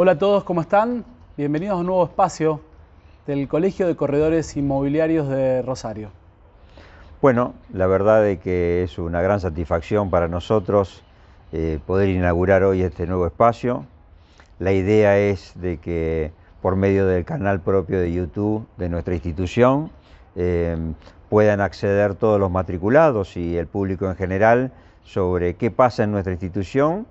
Hola a todos, ¿cómo están? Bienvenidos a un nuevo espacio del Colegio de Corredores Inmobiliarios de Rosario. Bueno, la verdad es que es una gran satisfacción para nosotros eh, poder inaugurar hoy este nuevo espacio. La idea es de que por medio del canal propio de YouTube de nuestra institución eh, puedan acceder todos los matriculados y el público en general sobre qué pasa en nuestra institución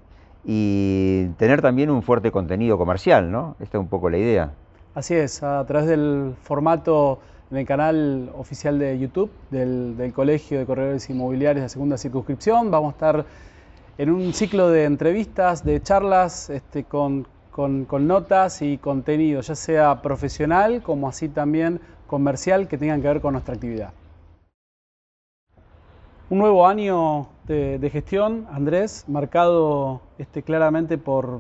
y tener también un fuerte contenido comercial, ¿no? Esta es un poco la idea. Así es, a través del formato en el canal oficial de YouTube del, Colegio de Corredores Inmobiliarios de Segunda Circunscripción. Vamos a estar en un ciclo de entrevistas, de charlas este, con, con notas y contenido, ya sea profesional como así también comercial que tengan que ver con nuestra actividad. Un nuevo año de, gestión, Andrés, marcado este, claramente por,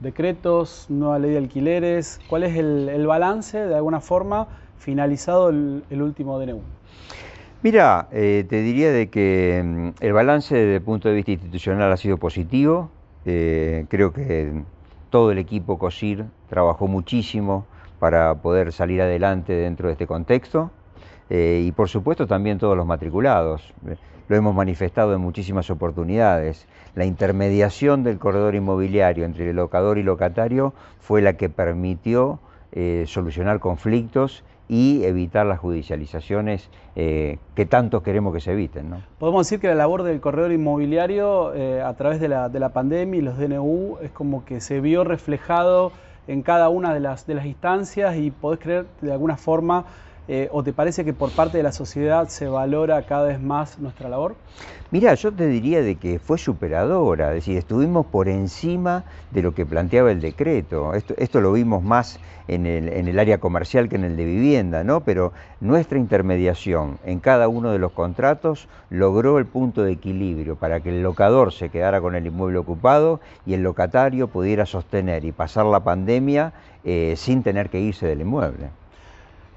decretos, nueva ley de alquileres. ¿Cuál es el, balance, de alguna forma, finalizado el, último DNU? Mira, eh, te diría de que mm, el balance desde el punto de vista institucional ha sido positivo. Eh, creo que todo el equipo COSIR trabajó muchísimo para poder salir adelante dentro de este contexto. Eh, y por supuesto también todos los matriculados. Lo hemos manifestado en muchísimas oportunidades. La intermediación del corredor inmobiliario entre el locador y locatario fue la que permitió eh, solucionar conflictos y evitar las judicializaciones eh, que tanto queremos que se eviten. Podemos decir que la labor del corredor inmobiliario a través de la, de la, pandemia y los DNU es como que se vio reflejado en cada una de las, de las instancias y podés creer de alguna forma eh, ¿O te parece que por parte de la sociedad se valora cada vez más nuestra labor? Mira, yo te diría de que fue superadora, es decir, estuvimos por encima de lo que planteaba el decreto. Esto, lo vimos más en el, área comercial que en el de vivienda, ¿no? Pero nuestra intermediación en cada uno de los contratos logró el punto de equilibrio para que el locador se quedara con el inmueble ocupado y el locatario pudiera sostener y pasar la pandemia eh, sin tener que irse del inmueble.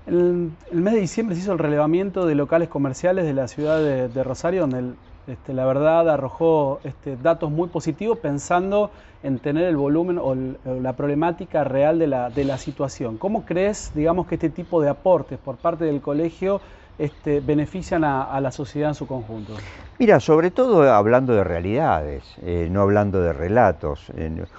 El, mes de diciembre se hizo el relevamiento de locales comerciales de la ciudad de, Rosario, donde este, la verdad arrojó este, datos muy positivos pensando en tener el volumen o, la problemática real de la, situación. ¿Cómo crees, digamos, que este tipo de aportes por parte del colegio este, benefician a, la sociedad en su conjunto? Mira, sobre todo hablando de realidades, eh, no hablando de relatos.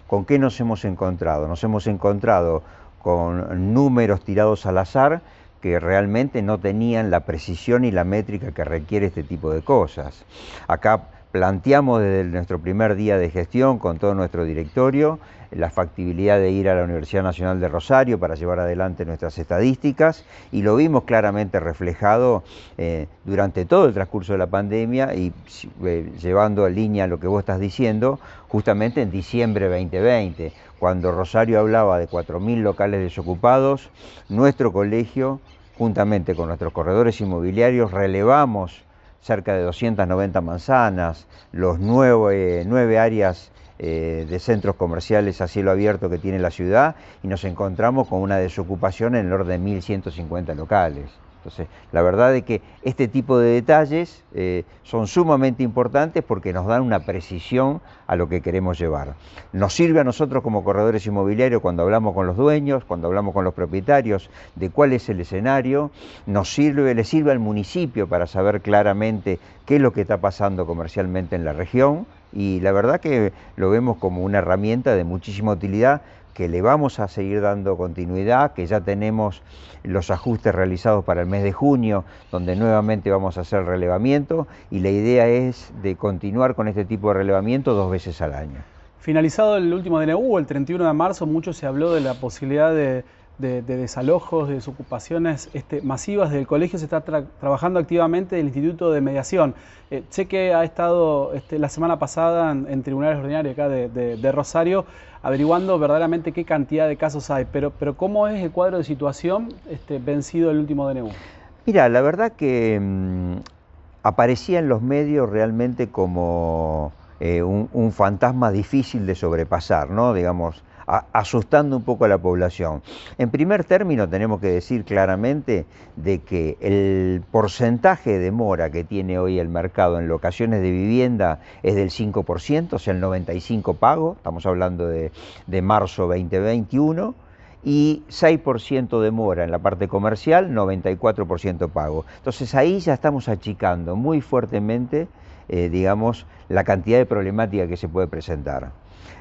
¿Con qué nos hemos encontrado? Nos hemos encontrado con números tirados al azar que realmente no tenían la precisión y la métrica que requiere este tipo de cosas. Acá planteamos desde nuestro primer día de gestión con todo nuestro directorio la factibilidad de ir a la Universidad Nacional de Rosario para llevar adelante nuestras estadísticas y lo vimos claramente reflejado eh, durante todo el transcurso de la pandemia y eh, llevando en línea lo que vos estás diciendo, justamente en diciembre 2020, cuando Rosario hablaba de 4.000 locales desocupados, nuestro colegio, juntamente con nuestros corredores inmobiliarios, relevamos cerca de 290 manzanas, los nueve, nueve áreas eh, de centros comerciales a cielo abierto que tiene la ciudad y nos encontramos con una desocupación en el orden de 1.150 locales. Entonces, la verdad es que este tipo de detalles eh, son sumamente importantes porque nos dan una precisión a lo que queremos llevar. Nos sirve a nosotros como corredores inmobiliarios cuando hablamos con los dueños, cuando hablamos con los propietarios de cuál es el escenario, nos sirve, le sirve al municipio para saber claramente qué es lo que está pasando comercialmente en la región y la verdad que lo vemos como una herramienta de muchísima utilidad que le vamos a seguir dando continuidad, que ya tenemos los ajustes realizados para el mes de junio, donde nuevamente vamos a hacer relevamiento y la idea es de continuar con este tipo de relevamiento dos veces al año. Finalizado el último DNU, el 31 de marzo, mucho se habló de la posibilidad de de, desalojos, de desocupaciones este, masivas del colegio se está trabajando activamente el Instituto de Mediación. Eh, sé que ha estado este, la semana pasada en, tribunales ordinarios acá de, Rosario averiguando verdaderamente qué cantidad de casos hay, pero, pero ¿cómo es el cuadro de situación este, vencido el último DNU? Mira, la verdad que mm, aparecía en los medios realmente como eh, un, fantasma difícil de sobrepasar, ¿no? digamos, asustando un poco a la población. En primer término, tenemos que decir claramente de que el porcentaje de mora que tiene hoy el mercado en locaciones de vivienda es del 5%, o sea, el 95% pago, estamos hablando de, de marzo 2021 y 6% de mora en la parte comercial, 94% pago. Entonces ahí ya estamos achicando muy fuertemente, eh, digamos, la cantidad de problemática que se puede presentar.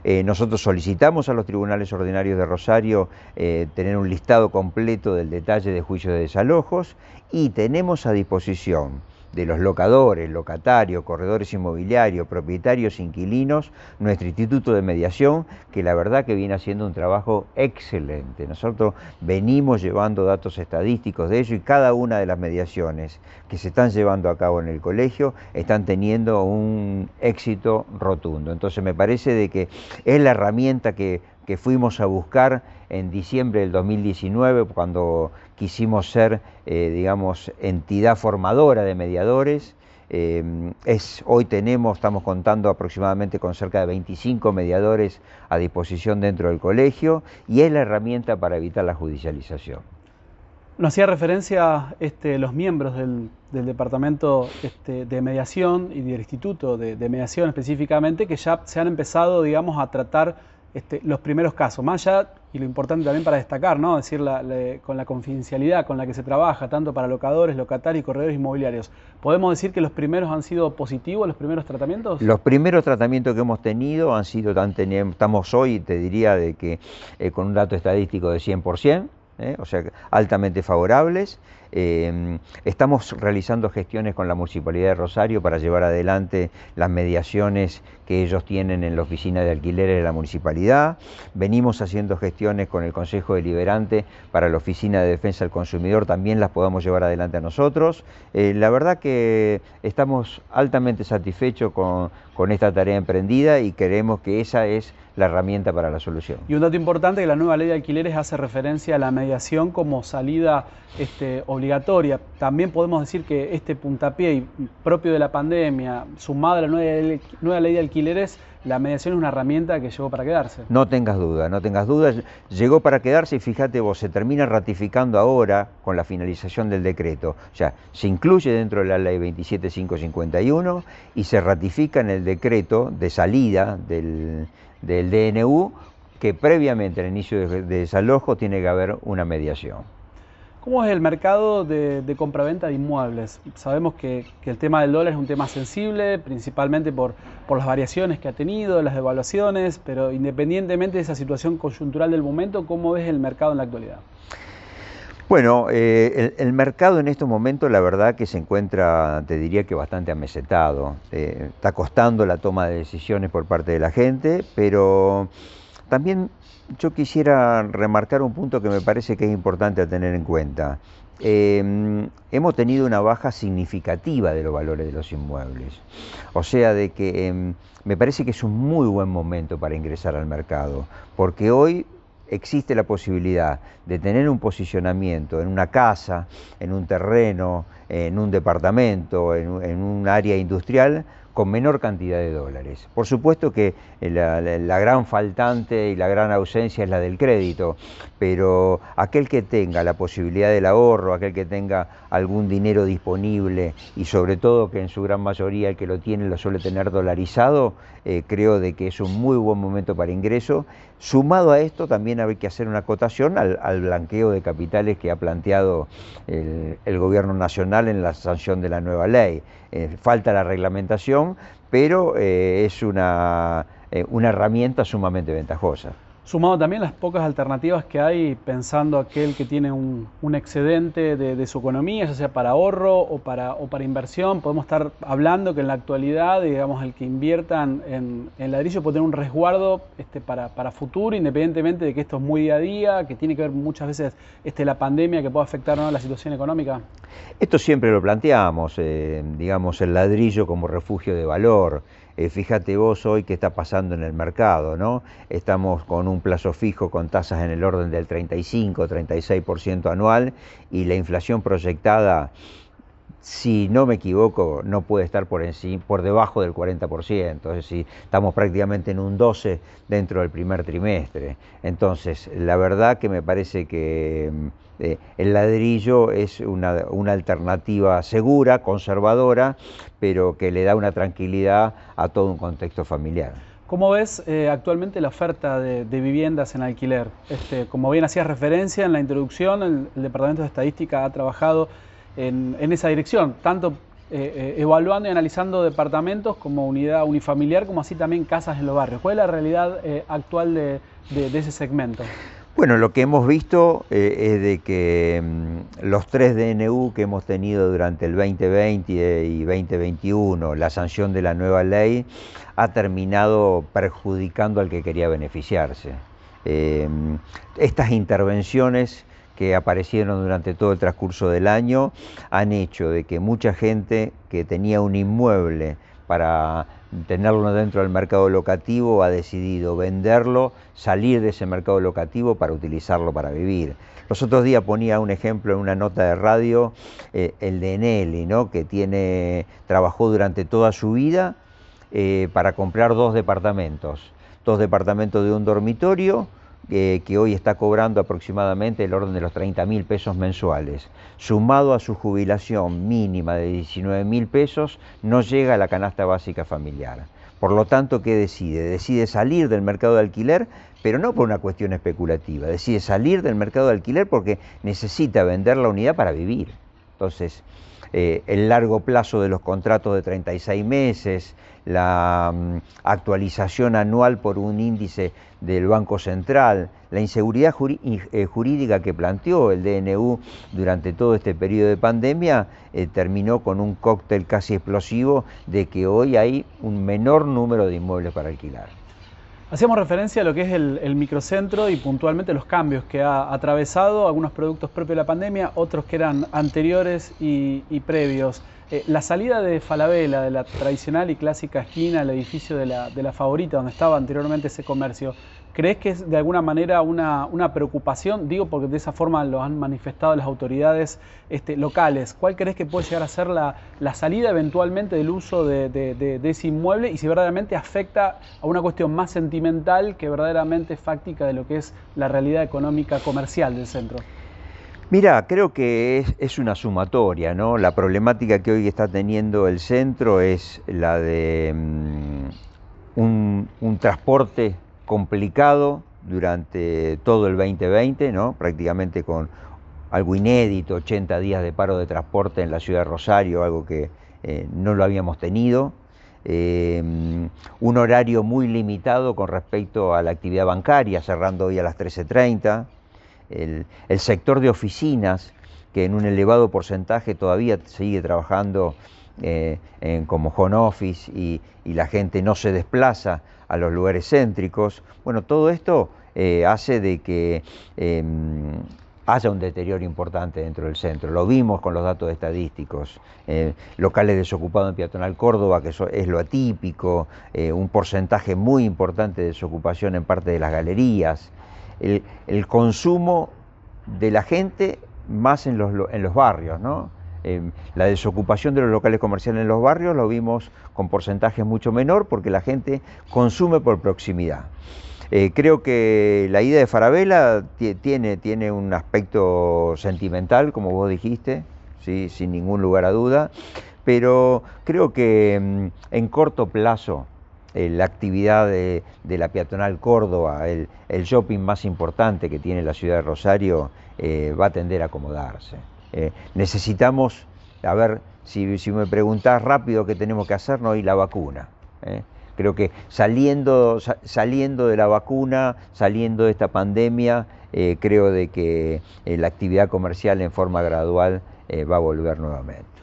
Eh, nosotros solicitamos a los tribunales ordinarios de Rosario eh, tener un listado completo del detalle de juicios de desalojos y tenemos a disposición de los locadores, locatarios, corredores inmobiliarios, propietarios, inquilinos, nuestro Instituto de Mediación, que la verdad que viene haciendo un trabajo excelente. Nosotros venimos llevando datos estadísticos de ello y cada una de las mediaciones que se están llevando a cabo en el colegio están teniendo un éxito rotundo. Entonces me parece de que es la herramienta que que fuimos a buscar en diciembre del 2019 cuando quisimos ser, eh, digamos, entidad formadora de mediadores. Eh, es, hoy tenemos, estamos contando aproximadamente con cerca de 25 mediadores a disposición dentro del colegio y es la herramienta para evitar la judicialización. Nos hacía referencia este, los miembros del, Departamento este, de Mediación y del Instituto de, Mediación específicamente, que ya se han empezado, digamos, a tratar este, los primeros casos, más allá, y lo importante también para destacar, ¿no? decir, con la confidencialidad con la que se trabaja, tanto para locadores, locatarios y corredores inmobiliarios, ¿podemos decir que los primeros han sido positivos, los primeros tratamientos? Los primeros tratamientos que hemos tenido han sido, tan, estamos hoy, te diría, de que eh, con un dato estadístico de 100%, ¿eh? o sea, altamente favorables. Eh, estamos realizando gestiones con la Municipalidad de Rosario para llevar adelante las mediaciones que ellos tienen en la oficina de alquileres de la municipalidad. Venimos haciendo gestiones con el Consejo Deliberante para la Oficina de Defensa del Consumidor, también las podamos llevar adelante a nosotros. Eh, la verdad que estamos altamente satisfechos con, esta tarea emprendida y creemos que esa es la herramienta para la solución. Y un dato importante que la nueva ley de alquileres hace referencia a la mediación como salida este, obligatoria. También podemos decir que este puntapié propio de la pandemia, sumado a la nueva ley, de alquileres, la mediación es una herramienta que llegó para quedarse. No tengas duda, no tengas dudas. Llegó para quedarse y fíjate vos, se termina ratificando ahora con la finalización del decreto. O sea, se incluye dentro de la ley 27551 y se ratifica en el decreto de salida del del DNU que previamente al inicio de, desalojo tiene que haber una mediación. ¿Cómo es el mercado de, compraventa de inmuebles? Sabemos que, el tema del dólar es un tema sensible, principalmente por, las variaciones que ha tenido, las devaluaciones, pero independientemente de esa situación coyuntural del momento, ¿cómo ves el mercado en la actualidad? Bueno, eh, el, mercado en estos momentos la verdad que se encuentra, te diría que bastante amesetado. Eh, está costando la toma de decisiones por parte de la gente, pero también yo quisiera remarcar un punto que me parece que es importante a tener en cuenta. Em, hemos tenido una baja significativa de los valores de los inmuebles. O sea, de que em, me parece que es un muy buen momento para ingresar al mercado, porque hoy existe la posibilidad de tener un posicionamiento en una casa, en un terreno, en un departamento, en, un área industrial, con menor cantidad de dólares. Por supuesto que la, gran faltante y la gran ausencia es la del crédito, pero aquel que tenga la posibilidad del ahorro, aquel que tenga algún dinero disponible y sobre todo que en su gran mayoría el que lo tiene lo suele tener dolarizado, eh, creo de que es un muy buen momento para ingreso. Sumado a esto también hay que hacer una acotación al, blanqueo de capitales que ha planteado el, gobierno nacional en la sanción de la nueva ley. Eh, falta la reglamentación, pero eh, es una herramienta sumamente ventajosa. Sumado también las pocas alternativas que hay pensando aquel que tiene un, excedente de, su economía, ya sea para ahorro o para, para inversión, podemos estar hablando que en la actualidad, digamos, el que inviertan en, ladrillo puede tener un resguardo este, para, futuro, independientemente de que esto es muy día a día, que tiene que ver muchas veces este, la pandemia que puede afectar la situación económica. Esto siempre lo planteamos, eh, digamos, el ladrillo como refugio de valor. Eh, fíjate vos hoy qué está pasando en el mercado, ¿no? Estamos con un plazo fijo con tasas en el orden del 35, 36% anual y la inflación proyectada si no me equivoco, no puede estar por, encima, por debajo del 40%, es decir, estamos prácticamente en un 12% dentro del primer trimestre. Entonces, la verdad que me parece que mm, eh, el ladrillo es una, alternativa segura, conservadora, pero que le da una tranquilidad a todo un contexto familiar. ¿Cómo ves eh, actualmente la oferta de, viviendas en alquiler? Este, como bien hacías referencia en la introducción, el Departamento de Estadística ha trabajado en, esa dirección, tanto eh, evaluando y analizando departamentos como unidad unifamiliar, como así también casas en los barrios. ¿Cuál es la realidad actual de, ese segmento? Bueno, lo que hemos visto es de que mm, los tres DNU que hemos tenido durante el 2020 y 2021, la sanción de la nueva ley, ha terminado perjudicando al que quería beneficiarse. estas intervenciones que aparecieron durante todo el transcurso del año han hecho de que mucha gente que tenía un inmueble para tenerlo dentro del mercado locativo ha decidido venderlo, salir de ese mercado locativo para utilizarlo para vivir. Los otros días ponía un ejemplo en una nota de radio, eh, el de Nelly, ¿no? que tiene, trabajó durante toda su vida eh, para comprar dos departamentos, dos departamentos de un dormitorio, que hoy está cobrando aproximadamente el orden de los 30 mil pesos mensuales, sumado a su jubilación mínima de 19 mil pesos, no llega a la canasta básica familiar. Por lo tanto, ¿qué decide? Decide salir del mercado de alquiler, pero no por una cuestión especulativa, decide salir del mercado de alquiler porque necesita vender la unidad para vivir. Entonces, eh, el largo plazo de los contratos de 36 meses, la mm, actualización anual por un índice del Banco Central, la inseguridad eh, jurídica que planteó el DNU durante todo este periodo de pandemia, eh, terminó con un cóctel casi explosivo de que hoy hay un menor número de inmuebles para alquilar. Hacíamos referencia a lo que es el, microcentro y puntualmente los cambios que ha atravesado, algunos productos propios de la pandemia, otros que eran anteriores y, previos. Eh, la salida de Falabella, de la tradicional y clásica esquina, el edificio de la, de la Favorita, donde estaba anteriormente ese comercio, ¿Crees que es de alguna manera una, preocupación? Digo porque de esa forma lo han manifestado las autoridades este, locales. ¿Cuál crees que puede llegar a ser la, salida eventualmente del uso de, ese inmueble y si verdaderamente afecta a una cuestión más sentimental que verdaderamente fáctica de lo que es la realidad económica comercial del centro? Mira, creo que es, una sumatoria, ¿no? La problemática que hoy está teniendo el centro es la de mm, un, un transporte complicado durante todo el 2020, ¿no? prácticamente con algo inédito, 80 días de paro de transporte en la ciudad de Rosario, algo que eh, no lo habíamos tenido. Eh, un horario muy limitado con respecto a la actividad bancaria, cerrando hoy a las 13.30. El, el, sector de oficinas, que en un elevado porcentaje todavía sigue trabajando eh, como home office y, la gente no se desplaza a los lugares céntricos. Bueno, todo esto eh, hace de que em, haya un deterioro importante dentro del centro. Lo vimos con los datos estadísticos. Eh, locales desocupados en Peatonal Córdoba, que es lo atípico, un porcentaje muy importante de desocupación en parte de las galerías. El, consumo de la gente más en los, en los barrios, ¿no? Em, la desocupación de los locales comerciales en los barrios lo vimos con porcentajes mucho menor porque la gente consume por proximidad. Eh, creo que la idea de Farabella tiene, tiene un aspecto sentimental, como vos dijiste, ¿sí? sin ningún lugar a duda, pero creo que em, en corto plazo eh, la actividad de, la peatonal Córdoba, el, shopping más importante que tiene la ciudad de Rosario, eh, va a tender a acomodarse. Eh, necesitamos, a ver, si, me preguntás rápido qué tenemos que hacer, no hay la vacuna. ¿eh? Creo que saliendo, saliendo de la vacuna, saliendo de esta pandemia, eh, creo de que la actividad comercial en forma gradual va a volver nuevamente.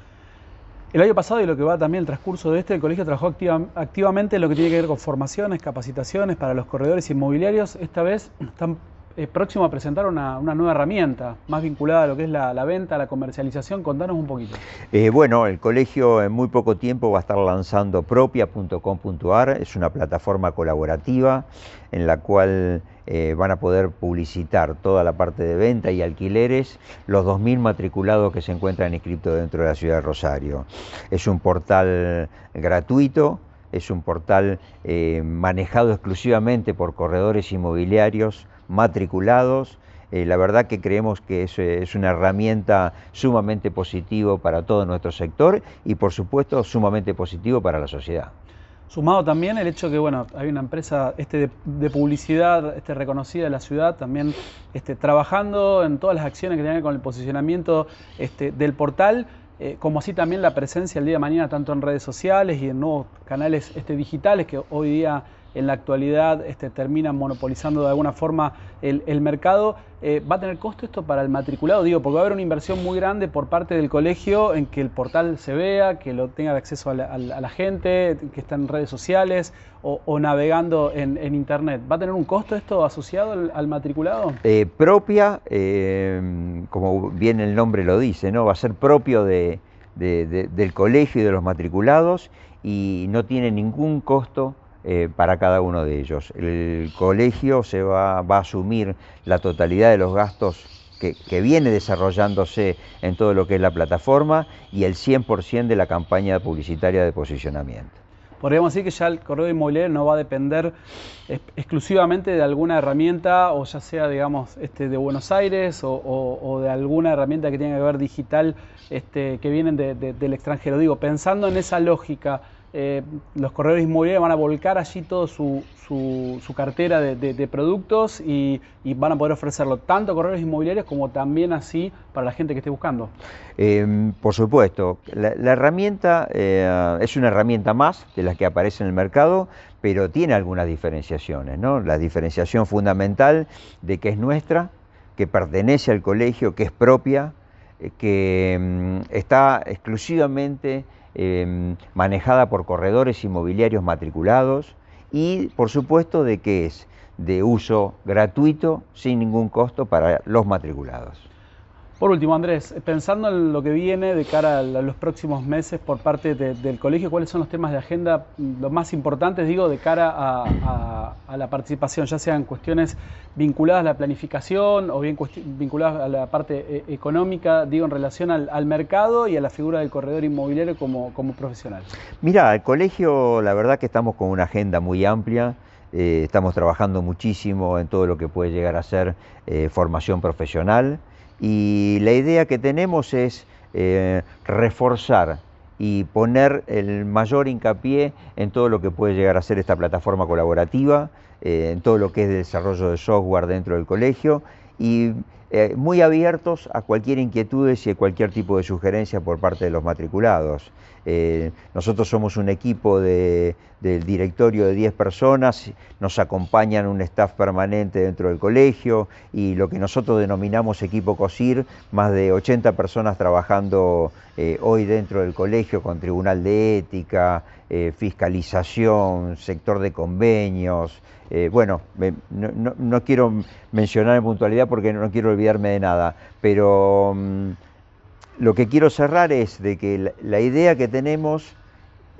El año pasado y lo que va también el transcurso de este, el colegio trabajó activamente en lo que tiene que ver con formaciones, capacitaciones para los corredores inmobiliarios. Esta vez están eh, próximo a presentar una, nueva herramienta más vinculada a lo que es la, venta, la comercialización. Contanos un poquito. Eh, bueno, el colegio en muy poco tiempo va a estar lanzando propia.com.ar. Es una plataforma colaborativa en la cual eh, van a poder publicitar toda la parte de venta y alquileres los 2.000 matriculados que se encuentran inscritos dentro de la ciudad de Rosario. Es un portal gratuito es un portal eh, manejado exclusivamente por corredores inmobiliarios matriculados. Eh, la verdad que creemos que es, es, una herramienta sumamente positivo para todo nuestro sector y por supuesto sumamente positivo para la sociedad. Sumado también el hecho que bueno, hay una empresa este, de, publicidad este, reconocida de la ciudad también este, trabajando en todas las acciones que tienen con el posicionamiento este, del portal eh, como así también la presencia el día de mañana tanto en redes sociales y en nuevos canales este, digitales que hoy día en la actualidad este, terminan monopolizando de alguna forma el, mercado. Eh, ¿Va a tener costo esto para el matriculado? Digo, porque va a haber una inversión muy grande por parte del colegio en que el portal se vea, que lo tenga de acceso a la, gente, que está en redes sociales o, navegando en, Internet. ¿Va a tener un costo esto asociado al, matriculado? Eh, propia, eh, como bien el nombre lo dice, ¿no? va a ser propio de, del colegio y de los matriculados y no tiene ningún costo eh, para cada uno de ellos. El colegio se va, a asumir la totalidad de los gastos que, viene desarrollándose en todo lo que es la plataforma y el 100% de la campaña publicitaria de posicionamiento. Podríamos decir que ya el correo inmobiliario no va a depender exclusivamente de alguna herramienta, o ya sea, digamos, este, de Buenos Aires o, de alguna herramienta que tenga que ver digital este, que vienen del extranjero. Digo, pensando en esa lógica eh, los corredores inmobiliarios van a volcar allí toda su, cartera de, productos y, van a poder ofrecerlo tanto a corredores inmobiliarios como también así para la gente que esté buscando. Em, por supuesto, la, herramienta eh, es una herramienta más de las que aparece en el mercado, pero tiene algunas diferenciaciones. ¿no? La diferenciación fundamental de que es nuestra, que pertenece al colegio, que es propia, eh, que mm, está exclusivamente Em, manejada por corredores inmobiliarios matriculados y por supuesto de que es de uso gratuito sin ningún costo para los matriculados. Por último, Andrés, pensando en lo que viene de cara a los próximos meses por parte del colegio, ¿cuáles son los temas de agenda los más importantes, digo, de cara a, la participación, ya sean cuestiones vinculadas a la planificación o bien vinculadas a la parte eh, económica, digo, en relación al, mercado y a la figura del corredor inmobiliario como, profesional? Mira, el colegio, la verdad que estamos con una agenda muy amplia. Eh, estamos trabajando muchísimo en todo lo que puede llegar a ser eh, formación profesional y la idea que tenemos es eh, reforzar y poner el mayor hincapié en todo lo que puede llegar a ser esta plataforma colaborativa, eh, en todo lo que es desarrollo de software dentro del colegio y eh, muy abiertos a cualquier inquietud y a cualquier tipo de sugerencia por parte de los matriculados. Eh, nosotros somos un equipo del directorio de 10 personas, nos acompañan un staff permanente dentro del colegio y lo que nosotros denominamos equipo COSIR, más de 80 personas trabajando eh, hoy dentro del colegio con tribunal de ética, fiscalización, sector de convenios, eh, bueno, no, quiero mencionar en puntualidad porque no, quiero olvidarme de nada, pero mm, lo que quiero cerrar es de que la, idea que tenemos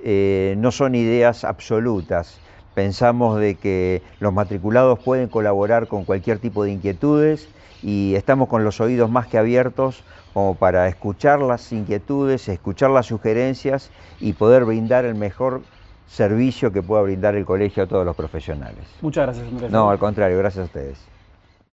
eh, no son ideas absolutas. Pensamos de que los matriculados pueden colaborar con cualquier tipo de inquietudes y estamos con los oídos más que abiertos como para escuchar las inquietudes, escuchar las sugerencias y poder brindar el mejor servicio que pueda brindar el colegio a todos los profesionales. Muchas gracias, Andrés. No, al contrario, gracias a ustedes.